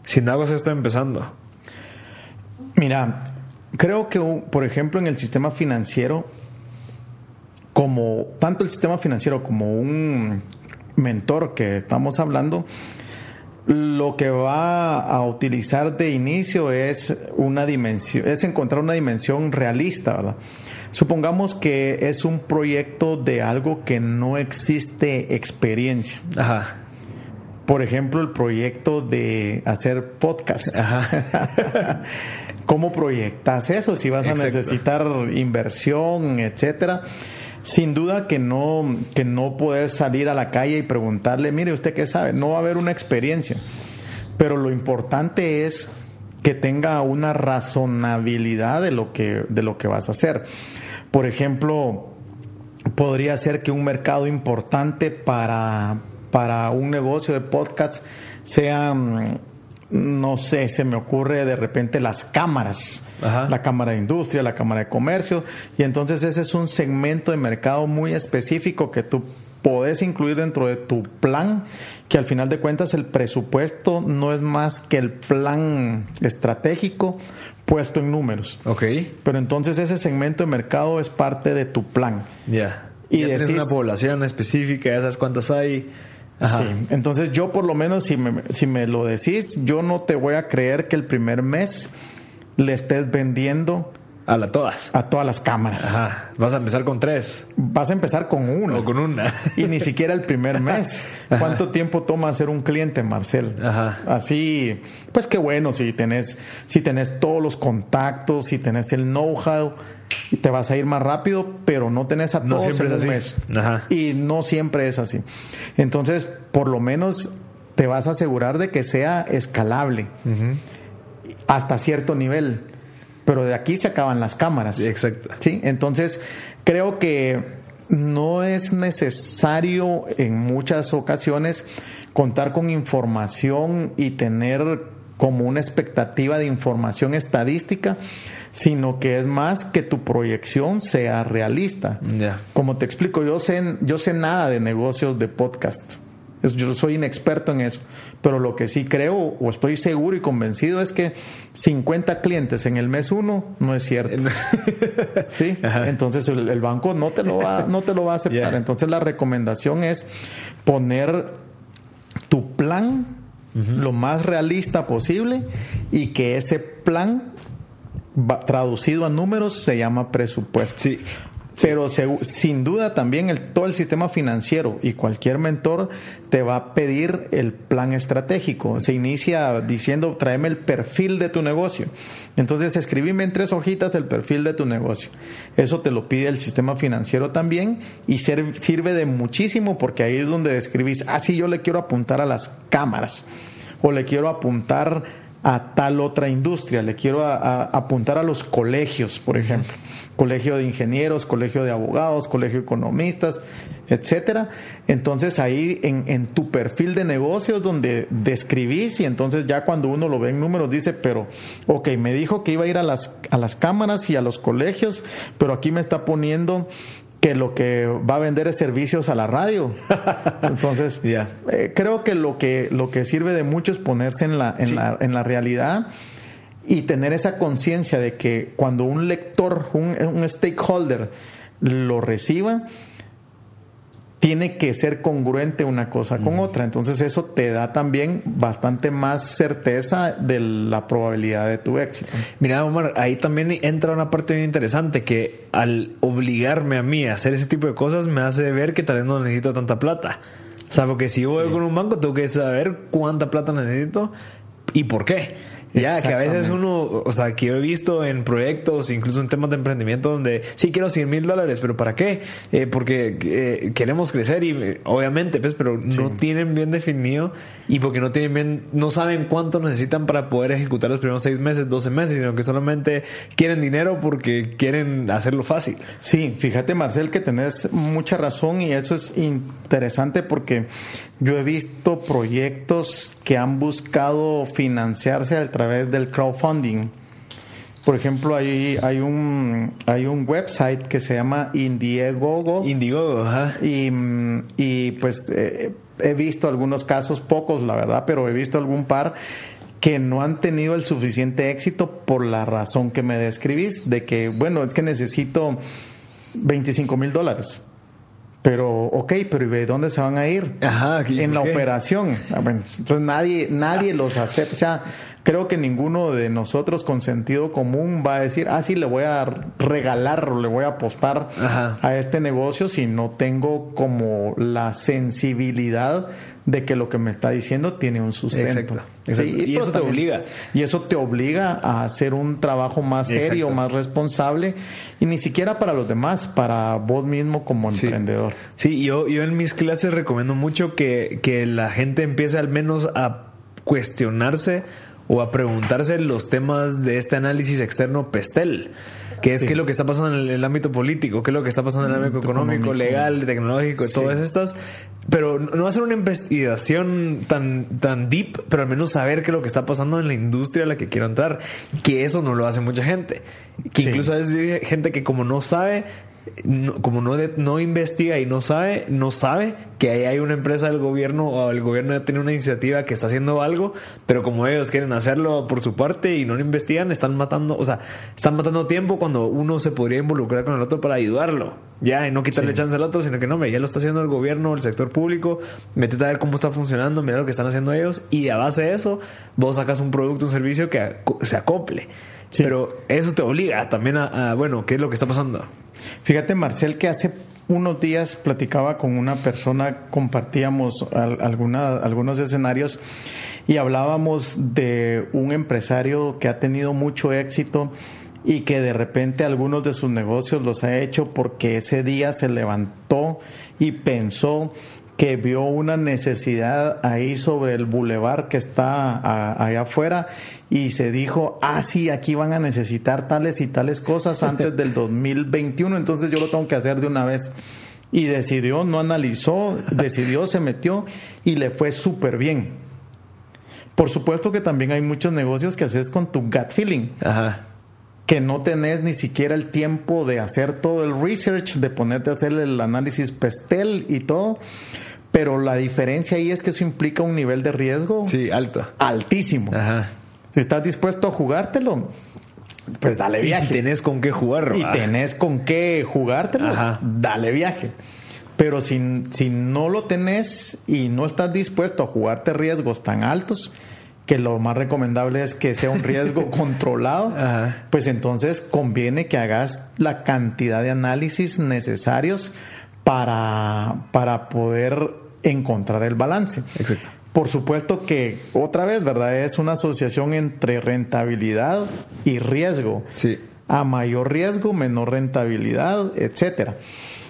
si nada más estoy empezando? Mira, creo que, por ejemplo, en el sistema financiero, como tanto el sistema financiero como un mentor que estamos hablando, lo que va a utilizar de inicio es una dimensión, es encontrar una dimensión realista, ¿verdad? Supongamos que es un proyecto de algo que no existe experiencia. Ajá. Por ejemplo, el proyecto de hacer podcast. Ajá. ¿Cómo proyectas eso? Si vas a necesitar inversión, etcétera. Sin duda que no, que no puedes salir a la calle y preguntarle, mire, ¿usted qué sabe? No va a haber una experiencia. Pero lo importante es que tenga una razonabilidad de lo que, de lo que vas a hacer. Por ejemplo, podría ser que un mercado importante para, para un negocio de podcasts sea, mm, no sé, se me ocurre de repente las cámaras. la Cámara de Industria, la Cámara de Comercio, y entonces ese es un segmento de mercado muy específico que tú podés incluir dentro de tu plan, que al final de cuentas el presupuesto no es más que el plan estratégico puesto en números. Ok. Pero entonces ese segmento de mercado es parte de tu plan. Ya. Y ya decís, una población específica, sabes cuántas hay. Sí. Entonces yo por lo menos si me, si me lo decís, yo no te voy a creer que el primer mes le estés vendiendo a la todas. A todas las cámaras. Ajá. Vas a empezar con tres. Vas a empezar con uno. O con una. y ni siquiera el primer mes. ¿Cuánto tiempo toma ser un cliente, Marcel? Ajá. Así, pues qué bueno si tenés, si tenés todos los contactos, si tenés el know-how, te vas a ir más rápido, pero no tenés a no todos en un mes. Ajá. Y no siempre es así. Entonces, por lo menos te vas a asegurar de que sea escalable hasta cierto nivel pero de aquí se acaban las cámaras. Exacto. Sí, entonces creo que no es necesario en muchas ocasiones contar con información y tener como una expectativa de información estadística, sino que es más que tu proyección sea realista. Como te explico, yo sé, yo sé nada de negocios de podcast. Yo soy inexperto en eso, pero lo que sí creo o estoy seguro y convencido es que 50 clientes en el mes uno no es cierto. sí, entonces el, banco no te lo va, no te lo va a aceptar. Entonces la recomendación es poner tu plan lo más realista posible y que ese plan traducido a números se llama presupuesto. Sí. Pero sin duda también el, todo el sistema financiero y cualquier mentor te va a pedir el plan estratégico. Se inicia diciendo, tráeme el perfil de tu negocio. Entonces escribime en tres hojitas el perfil de tu negocio. Eso te lo pide el sistema financiero también y sirve de muchísimo porque ahí es donde describís, ah, yo le quiero apuntar a las cámaras o le quiero apuntar a tal otra industria, le quiero apuntar a los colegios, por ejemplo, colegio de ingenieros, colegio de abogados, colegio de economistas, etcétera. Entonces ahí en, en, tu perfil de negocios donde describís y entonces ya cuando uno lo ve en números dice, pero, ok, me dijo que iba a ir a las, a las cámaras y a los colegios, pero aquí me está poniendo que lo que va a vender es servicios a la radio. Entonces, eh, creo que lo que lo que sirve de mucho es ponerse en la, en la, en la realidad y tener esa conciencia de que cuando un lector, un, un stakeholder lo reciba, tiene que ser congruente una cosa con otra. Entonces eso te da también bastante más certeza de la probabilidad de tu éxito. Mira, Omar, ahí también entra una parte bien interesante que al obligarme a mí a hacer ese tipo de cosas me hace ver que tal vez no necesito tanta plata. O sea, porque si yo voy con un banco tengo que saber cuánta plata necesito y por qué. Ya, que a veces uno, o sea, que yo he visto en proyectos, incluso en temas de emprendimiento, donde sí quiero 100 mil dólares, pero ¿para qué? Eh, porque eh, queremos crecer y obviamente, pues, pero no tienen bien definido y porque no tienen bien, no saben cuánto necesitan para poder ejecutar los primeros seis meses, 12 meses, sino que solamente quieren dinero porque quieren hacerlo fácil. Sí, fíjate, Marcel, que tenés mucha razón y eso es interesante porque yo he visto proyectos que han buscado financiarse a través del crowdfunding. Por ejemplo, hay, hay, un, hay un website que se llama Indiegogo. Indiegogo, ajá. Y, y pues eh, he visto algunos casos, pocos la verdad, pero he visto algún par que no han tenido el suficiente éxito por la razón que me describís, de que, bueno, es que necesito 25 mil dólares. Pero, ok, pero ¿y de dónde se van a ir? Ajá, en la operación. Ah, entonces nadie, nadie los acepta. O sea, creo que ninguno de nosotros con sentido común va a decir, ah, sí, le voy a regalar o le voy a apostar a este negocio si no tengo como la sensibilidad de que lo que me está diciendo tiene un sustento. Exacto. y eso te obliga. Y eso te obliga a hacer un trabajo más serio, más responsable, y ni siquiera para los demás, para vos mismo como emprendedor. Sí, yo, yo en mis clases recomiendo mucho que, que la gente empiece al menos a cuestionarse o a preguntarse los temas de este análisis externo PESTEL. Que es qué es lo que está pasando en el, ámbito político, qué es lo que está pasando en el ámbito económico, legal, tecnológico, todas estas. Pero no ser una investigación tan, tan deep, pero al menos saber qué es lo que está pasando en la industria a la que quiero entrar. Que eso no lo hace mucha gente. Que incluso hay gente que como no sabe, como no, no investiga y no sabe, no sabe que ahí hay una empresa del gobierno o el gobierno ya tiene una iniciativa que está haciendo algo, pero como ellos quieren hacerlo por su parte y no lo investigan, están matando, o sea, están matando tiempo cuando uno se podría involucrar con el otro para ayudarlo, ya, y no quitarle chance al otro, sino que no, ya lo está haciendo el gobierno, el sector público, métete a ver cómo está funcionando, mira lo que están haciendo ellos, y a base de eso, vos sacas un producto, un servicio que se acople. Pero eso te obliga también a, bueno, ¿qué es lo que está pasando? Fíjate, Marcel, que hace unos días platicaba con una persona, compartíamos algunos escenarios y hablábamos de un empresario que ha tenido mucho éxito y que de repente algunos de sus negocios los ha hecho porque ese día se levantó y pensó que vio una necesidad ahí sobre el bulevar que está allá afuera y se dijo, ah, sí, aquí van a necesitar tales y tales cosas antes del 2021, entonces yo lo tengo que hacer de una vez. Y decidió, no analizó, decidió, se metió y le fue súper bien. Por supuesto que también hay muchos negocios que haces con tu gut feeling. Que no tenés ni siquiera el tiempo de hacer todo el research, de ponerte a hacer el análisis pestel y todo. Pero la diferencia ahí es que eso implica un nivel de riesgo. Sí, alto. Altísimo. Ajá. Si estás dispuesto a jugártelo, pues dale viaje. Y tenés con qué jugarlo. Y tenés con qué jugártelo, dale viaje. Pero si, si no lo tenés y no estás dispuesto a jugarte riesgos tan altos, que lo más recomendable es que sea un riesgo controlado, pues entonces conviene que hagas la cantidad de análisis necesarios para, para poder encontrar el balance. Exacto. Por supuesto que otra vez, ¿verdad? Es una asociación entre rentabilidad y riesgo. Sí. A mayor riesgo, menor rentabilidad, etcétera.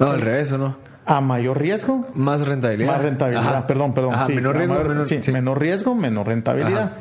No, al revés, ¿o no? A mayor riesgo, más rentabilidad. Más rentabilidad, perdón, perdón. menor riesgo, menor, menor riesgo, menor rentabilidad.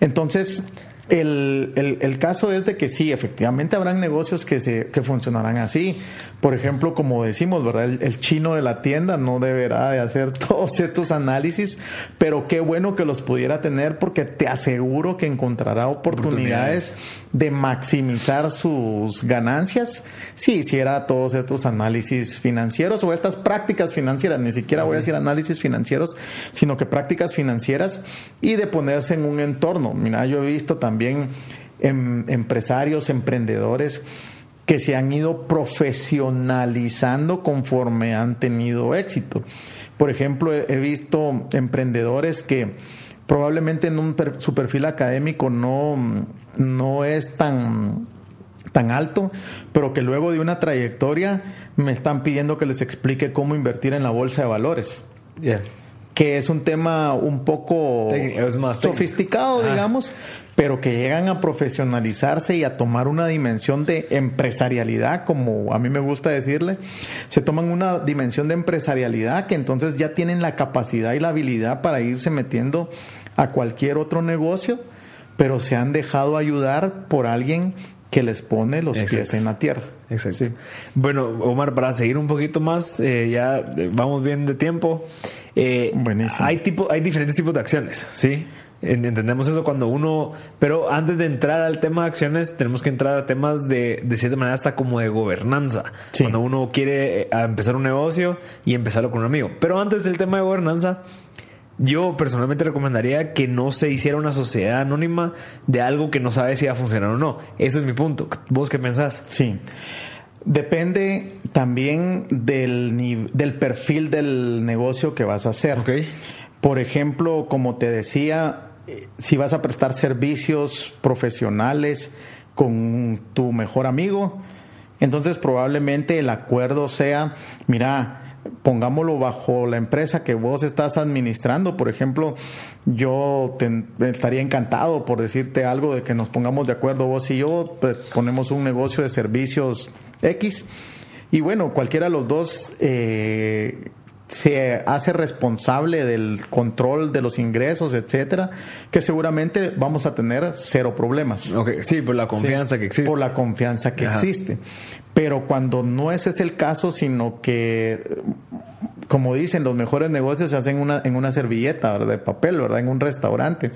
Entonces, el, el, el, caso es de que sí, efectivamente habrán negocios que, se, que funcionarán así. Por ejemplo, como decimos, ¿verdad? El, chino de la tienda no deberá de hacer todos estos análisis, pero qué bueno que los pudiera tener porque te aseguro que encontrará oportunidades, de maximizar sus ganancias si hiciera todos estos análisis financieros o estas prácticas financieras. Ni siquiera voy a decir análisis financieros, sino que prácticas financieras y de ponerse en un entorno. Mira, yo he visto también em, empresarios, emprendedores que se han ido profesionalizando conforme han tenido éxito. Por ejemplo, he visto emprendedores que probablemente en un su perfil académico no, no es tan, tan alto, pero que luego de una trayectoria me están pidiendo que les explique cómo invertir en la bolsa de valores. Que es un tema un poco sofisticado, digamos, pero que llegan a profesionalizarse y a tomar una dimensión de empresarialidad, como a mí me gusta decirle, se toman una dimensión de empresarialidad que entonces ya tienen la capacidad y la habilidad para irse metiendo a cualquier otro negocio, pero se han dejado ayudar por alguien que les pone los pies en la tierra. Exacto. Bueno, Omar, para seguir un poquito más, eh, ya vamos bien de tiempo. Eh, Buenísimo. Hay, tipo, hay diferentes tipos de acciones, ¿sí? Entendemos eso cuando uno, pero antes de entrar al tema de acciones, tenemos que entrar a temas de, de cierta manera hasta como de gobernanza. Cuando uno quiere eh, empezar un negocio y empezarlo con un amigo. Pero antes del tema de gobernanza, yo personalmente recomendaría que no se hiciera una sociedad anónima de algo que no sabe si va a funcionar o no. Ese es mi punto. ¿Vos qué pensás? Sí. Depende también del, del perfil del negocio que vas a hacer. Okay. Por ejemplo, como te decía, eh, si vas a prestar servicios profesionales con tu mejor amigo, entonces probablemente el acuerdo sea, mira, pongámoslo bajo la empresa que vos estás administrando. Por ejemplo, yo estaría encantado por decirte algo de que nos pongamos de acuerdo vos y yo, pues, ponemos un negocio de servicios X. Y bueno, cualquiera de los dos eh, se hace responsable del control de los ingresos, etcétera, que seguramente vamos a tener cero problemas. Sí, por la confianza que existe. Por la confianza que existe. Pero cuando no ese es el caso, sino que como dicen, los mejores negocios se hacen una, en una servilleta de papel, ¿verdad? En un restaurante.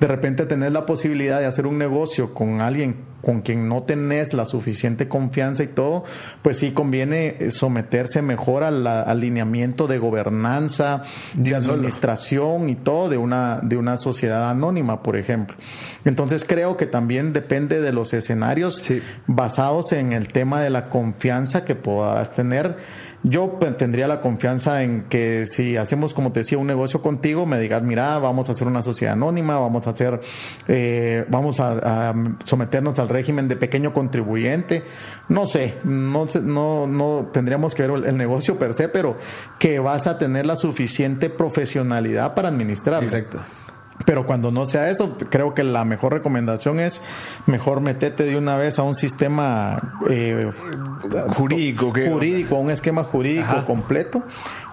De repente tenés la posibilidad de hacer un negocio con alguien con quien no tenés la suficiente confianza y todo, pues sí conviene eh, someterse mejor al alineamiento de gobernanza, de administración y todo de una, de una sociedad anónima, por ejemplo. Entonces creo que también depende de los escenarios basados en el tema de la confianza que podrás tener yo tendría la confianza en que si hacemos, como te decía, un negocio contigo, me digas, mira, vamos a hacer una sociedad anónima, vamos a hacer, eh, vamos a, someternos al régimen de pequeño contribuyente. No sé, no, no, no tendríamos que ver el negocio per se, pero que vas a tener la suficiente profesionalidad para administrarlo. Exacto. Pero cuando no sea eso, creo que la mejor recomendación es mejor metete de una vez a un sistema eh, jurídico, jurídico, a un esquema jurídico completo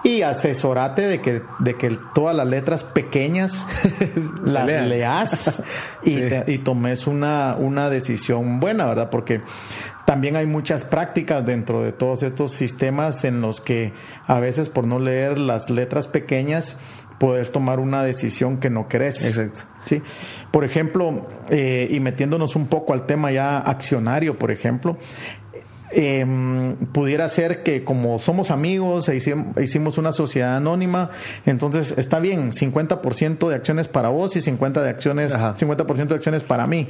y asesorate de que, de que todas las letras pequeñas las leas y, y, tomes una, una decisión buena, ¿verdad? Porque también hay muchas prácticas dentro de todos estos sistemas en los que a veces por no leer las letras pequeñas, poder tomar una decisión que no querés. Exacto. ¿sí? Por ejemplo, eh, y metiéndonos un poco al tema ya accionario, por ejemplo, em, pudiera ser que como somos amigos e hicimos una sociedad anónima, entonces está bien, 50% de acciones para vos y 50 de acciones, 50% de acciones para mí.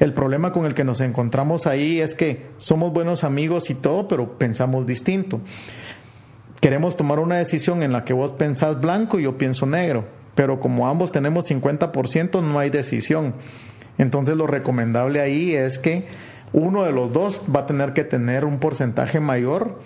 El problema con el que nos encontramos ahí es que somos buenos amigos y todo, pero pensamos distinto queremos tomar una decisión en la que vos pensás blanco y yo pienso negro, pero como ambos tenemos 50% no hay decisión. Entonces lo recomendable ahí es que uno de los dos va a tener que tener un porcentaje mayor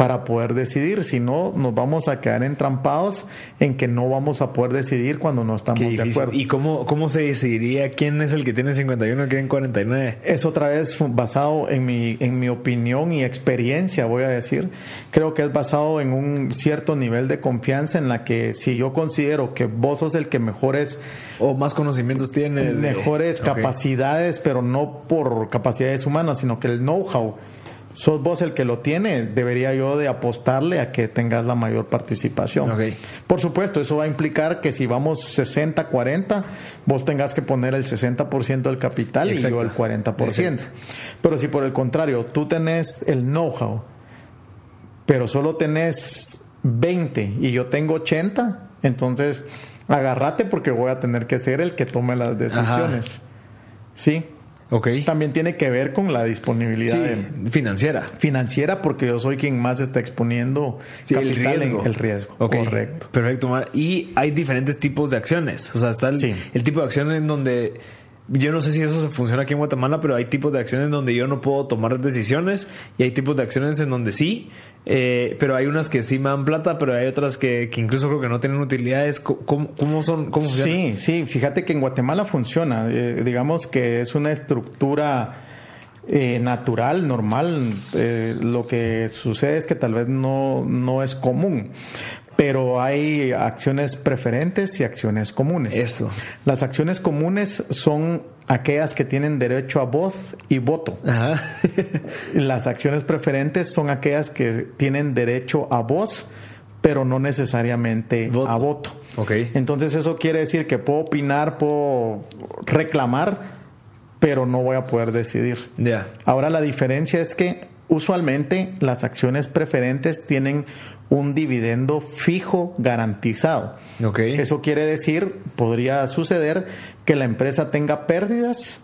para poder decidir. Si no, nos vamos a quedar entrampados en que no vamos a poder decidir cuando no estamos de acuerdo. ¿Y cómo, cómo se decidiría quién es el que tiene 51 y quién 49? Es otra vez basado en mi, en mi opinión y experiencia, voy a decir. Creo que es basado en un cierto nivel de confianza en la que si yo considero que vos sos el que mejores... O más conocimientos tiene. Mejores capacidades, pero no por capacidades humanas, sino que el know-how sos vos el que lo tiene, debería yo de apostarle a que tengas la mayor participación. Por supuesto, eso va a implicar que si vamos 60-40, vos tengas que poner el 60% del capital y yo el 40%. Pero si por el contrario, tú tenés el know-how, pero solo tenés 20 y yo tengo 80, entonces agárrate porque voy a tener que ser el que tome las decisiones. ¿Sí? También tiene que ver con la disponibilidad financiera. Financiera, porque yo soy quien más está exponiendo el riesgo. el riesgo. Correcto. Perfecto. Y hay diferentes tipos de acciones. O sea, está el, el tipo de acción en donde yo no sé si eso se funciona aquí en Guatemala, pero hay tipos de acciones donde yo no puedo tomar decisiones y hay tipos de acciones en donde sí, eh, pero hay unas que sí me dan plata, pero hay otras que, incluso creo que no tienen utilidades. ¿Cómo, son? Cómo sí, sí, fíjate que en Guatemala funciona. Eh, digamos que es una estructura eh, natural, normal. lo que sucede es que tal vez no, no es común pero hay acciones preferentes y acciones comunes. Eso. Las acciones comunes son aquellas que tienen derecho a voz y voto. Ajá. Las acciones preferentes son aquellas que tienen derecho a voz, pero no necesariamente a voto. Okay. Entonces eso quiere decir que puedo opinar, puedo reclamar, pero no voy a poder decidir. Ya. Ahora la diferencia es que usualmente las acciones preferentes tienen un dividendo fijo garantizado. Okay. Eso quiere decir, podría suceder que la empresa tenga pérdidas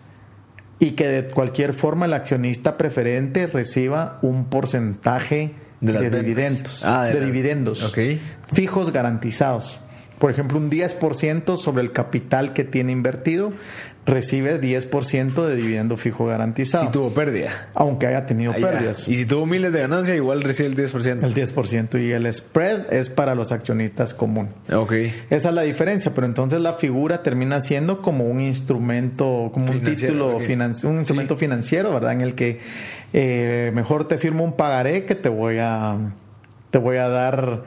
y que de cualquier forma el accionista preferente reciba un porcentaje de, dividendos, ah, de, dividendos fijos garantizados. Por ejemplo, un 10% sobre el capital que tiene invertido recibe 10% de dividendo fijo garantizado. Si tuvo pérdida. Aunque haya tenido pérdidas. Y si tuvo miles de ganancia, igual recibe el 10%. El 10%. Y el spread es para los accionistas común. Ok. Esa es la diferencia. Pero entonces la figura termina siendo como un instrumento, como un título, un instrumento financiero, ¿verdad? En el que eh, mejor te firmo un pagaré que te voy a, te voy a dar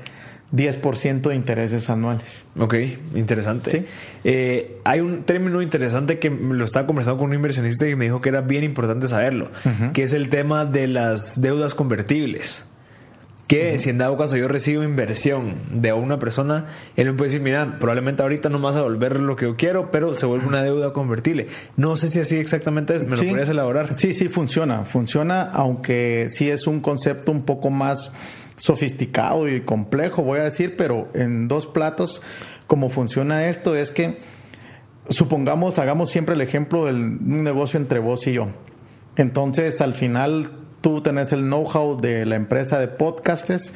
10% de intereses anuales. Ok, interesante. Eh, hay un término interesante que lo estaba conversando con un inversionista y me dijo que era bien importante saberlo, que es el tema de las deudas convertibles. Que si en dado caso yo recibo inversión de una persona, él me puede decir, mira, probablemente ahorita no me vas a devolver lo que yo quiero, pero se vuelve una deuda convertible. No sé si así exactamente es, ¿me lo podrías elaborar? Sí, sí, funciona. Funciona, aunque sí es un concepto un poco más sofisticado y complejo, voy a decir, pero en dos platos, cómo funciona esto es que, supongamos, hagamos siempre el ejemplo de un negocio entre vos y yo. Entonces, al final, tú tenés el know-how de la empresa de podcastes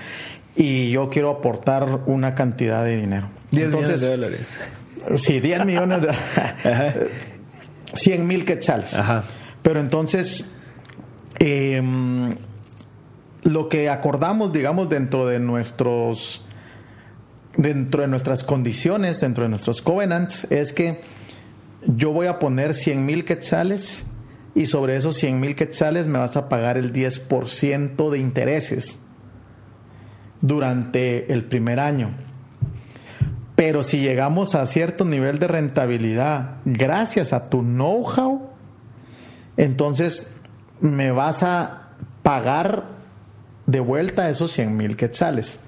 y yo quiero aportar una cantidad de dinero. 10 millones de dólares. Sí, 10 millones de 100 mil quetzales. Ajá. Pero entonces, eh, lo que acordamos, digamos, dentro de nuestros dentro de nuestras condiciones, dentro de nuestros covenants, es que yo voy a poner 100 mil quetzales y sobre esos 100 mil quetzales me vas a pagar el 10% de intereses durante el primer año. Pero si llegamos a cierto nivel de rentabilidad gracias a tu know-how, entonces me vas a pagar de vuelta esos 100 mil quetzales.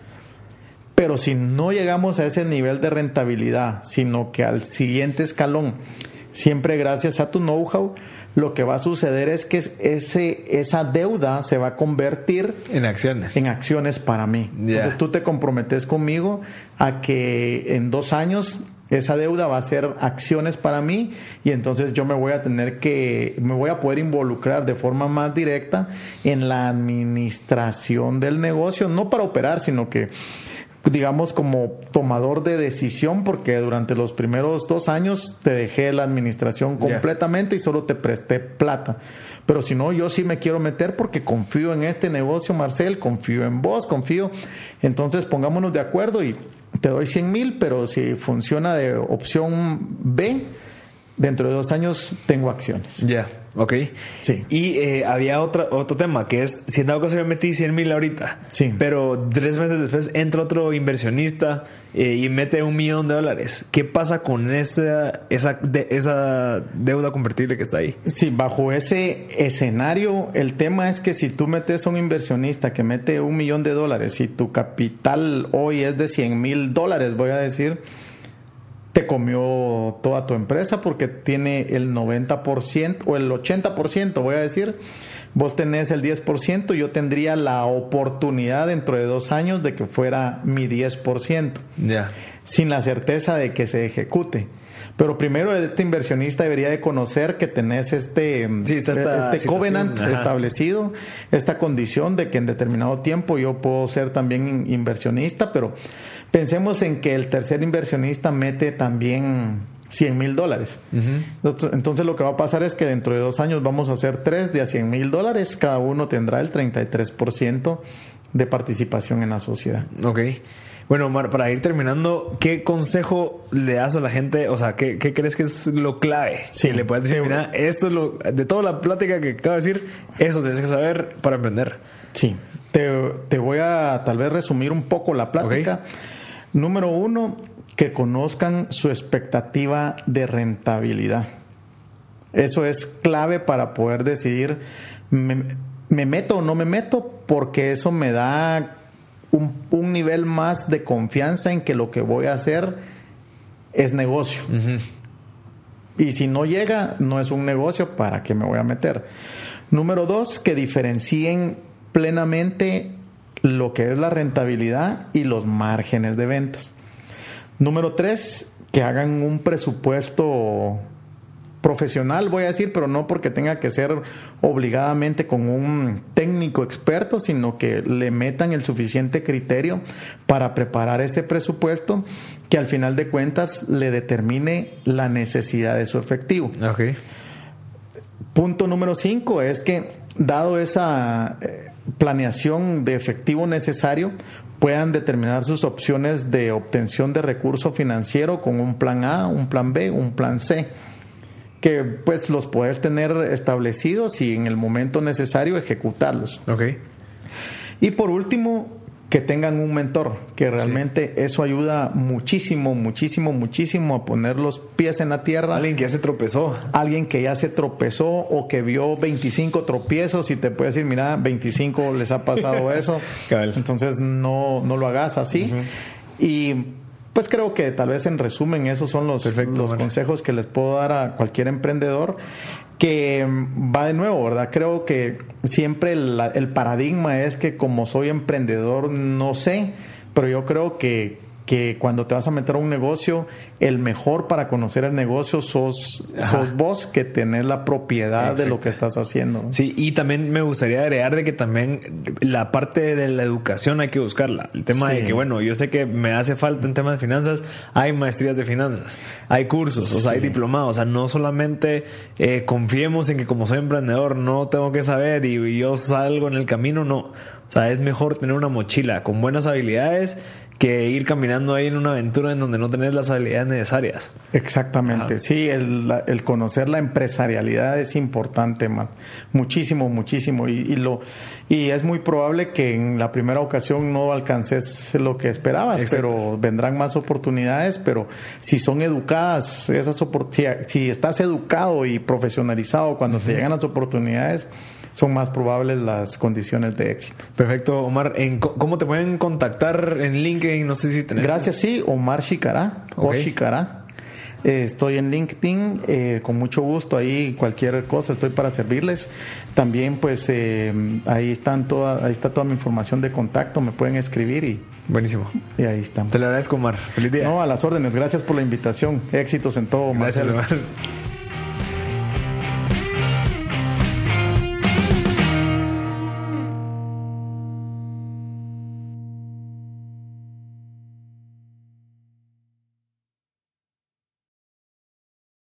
Pero si no llegamos a ese nivel de rentabilidad, sino que al siguiente escalón, siempre gracias a tu know-how, lo que va a suceder es que ese, esa deuda se va a convertir en acciones. En acciones para mí. Entonces tú te comprometes conmigo a que en dos años esa deuda va a ser acciones para mí y entonces yo me voy a tener que, me voy a poder involucrar de forma más directa en la administración del negocio, no para operar, sino que digamos, como tomador de decisión, porque durante los primeros dos años te dejé la administración completamente y solo te presté plata. Pero si no, yo sí me quiero meter porque confío en este negocio, Marcel, confío en vos, confío. Entonces pongámonos de acuerdo y te doy 100 mil, pero si funciona de opción B, dentro de dos años tengo acciones. Ya, ok. Sí. Y eh, había otra, otro tema que es, si en dado caso yo metí 100 mil ahorita, Sí. pero tres meses después entra otro inversionista eh, y mete un millón de dólares, ¿qué pasa con esa, esa, de- esa deuda convertible que está ahí? Sí, bajo ese escenario, el tema es que si tú metes a un inversionista que mete un millón de dólares y tu capital hoy es de 100 mil dólares, voy a decir, te comió toda tu empresa porque tiene el 90% o el 80%, voy a decir. Vos tenés el 10%, yo tendría la oportunidad dentro de dos años de que fuera mi 10% Ya. sin la certeza de que se ejecute. Pero primero este inversionista debería de conocer que tenés este, Sí, este covenant ajá. establecido, esta condición de que en determinado tiempo yo puedo ser también in- inversionista, pero pensemos en que el tercer inversionista mete también 100 mil dólares. Entonces- Entonces lo que va a pasar es que dentro de dos años vamos a hacer tres de a 100 mil dólares, cada uno tendrá el 33% de participación en la sociedad. Ok. Bueno, Omar, para ir terminando, ¿qué consejo le das a la gente? O sea, ¿qué, qué crees que es lo clave? Sí. Que le puedes decir, Sí. mira, esto es lo... De toda la plática que acabo de decir, eso tienes que saber para emprender. Sí, te, te voy a tal vez resumir un poco la plática. Número uno, que conozcan su expectativa de rentabilidad. Eso es clave para poder decidir, me, me meto o no me meto, porque eso me da un, un nivel más de confianza en que lo que voy a hacer es negocio. Y si no llega, no es un negocio, ¿para qué me voy a meter? Número dos, que diferencien plenamente lo que es la rentabilidad y los márgenes de ventas. Número tres, que hagan un presupuesto profesional, voy a decir, pero no porque tenga que ser obligadamente con un técnico experto, sino que le metan el suficiente criterio para preparar ese presupuesto que al final de cuentas le determine la necesidad de su efectivo. Punto número cinco es que, dado esa eh, planeación de efectivo necesario, puedan determinar sus opciones de obtención de recurso financiero con un plan A, un plan B, un plan C, que pues los puedes tener establecidos y en el momento necesario ejecutarlos. Ok. Y por último, que tengan un mentor, que realmente eso ayuda muchísimo, muchísimo, muchísimo a poner los pies en la tierra Alguien que ya se tropezó. alguien que ya se tropezó o que vio 25 tropiezos y te puede decir, mira, 25 les ha pasado eso. Entonces no, no lo hagas así. Y pues creo que tal vez en resumen esos son los, Perfecto, los Omar. consejos que les puedo dar a cualquier emprendedor que mm, va de nuevo, ¿verdad? Creo que siempre la- el paradigma es que como soy emprendedor no sé, pero yo creo que, que cuando te vas a meter a un negocio, el mejor para conocer el negocio sos, sos vos que tenés la propiedad de lo que estás haciendo. Sí, y también me gustaría agregar de que también la parte de la educación hay que buscarla. El tema Sí. de que, bueno, yo sé que me hace falta en temas de finanzas, hay maestrías de finanzas, hay cursos, o sea, hay diplomados. O sea, no solamente eh, confiemos en que como soy emprendedor no tengo que saber y, y yo salgo en el camino, no. O sea, es mejor tener una mochila con buenas habilidades que ir caminando ahí en una aventura en donde no tenés las habilidades necesarias. Exactamente, Ajá. sí, el, conocer la empresarialidad es importante, man. muchísimo, muchísimo, y, y lo y es muy probable que en la primera ocasión no alcances lo que esperabas, Exacto. pero vendrán más oportunidades, pero si son educadas esas oportunidades, si estás educado y profesionalizado cuando te llegan las oportunidades, son más probables las condiciones de éxito. Perfecto, Omar. ¿En ¿Cómo te pueden contactar en LinkedIn? No sé si tenés. Gracias, sí, Omar Chicará, o Ok. Chicará. Eh, estoy en LinkedIn, eh, con mucho gusto, ahí cualquier cosa estoy para servirles. También pues eh, ahí, están toda, ahí está toda mi información de contacto, me pueden escribir y, Buenísimo. y ahí estamos. Te lo agradezco, Omar. Feliz día. No, a las órdenes, gracias por la invitación, éxitos en todo, Gracias, Marcelo. Omar.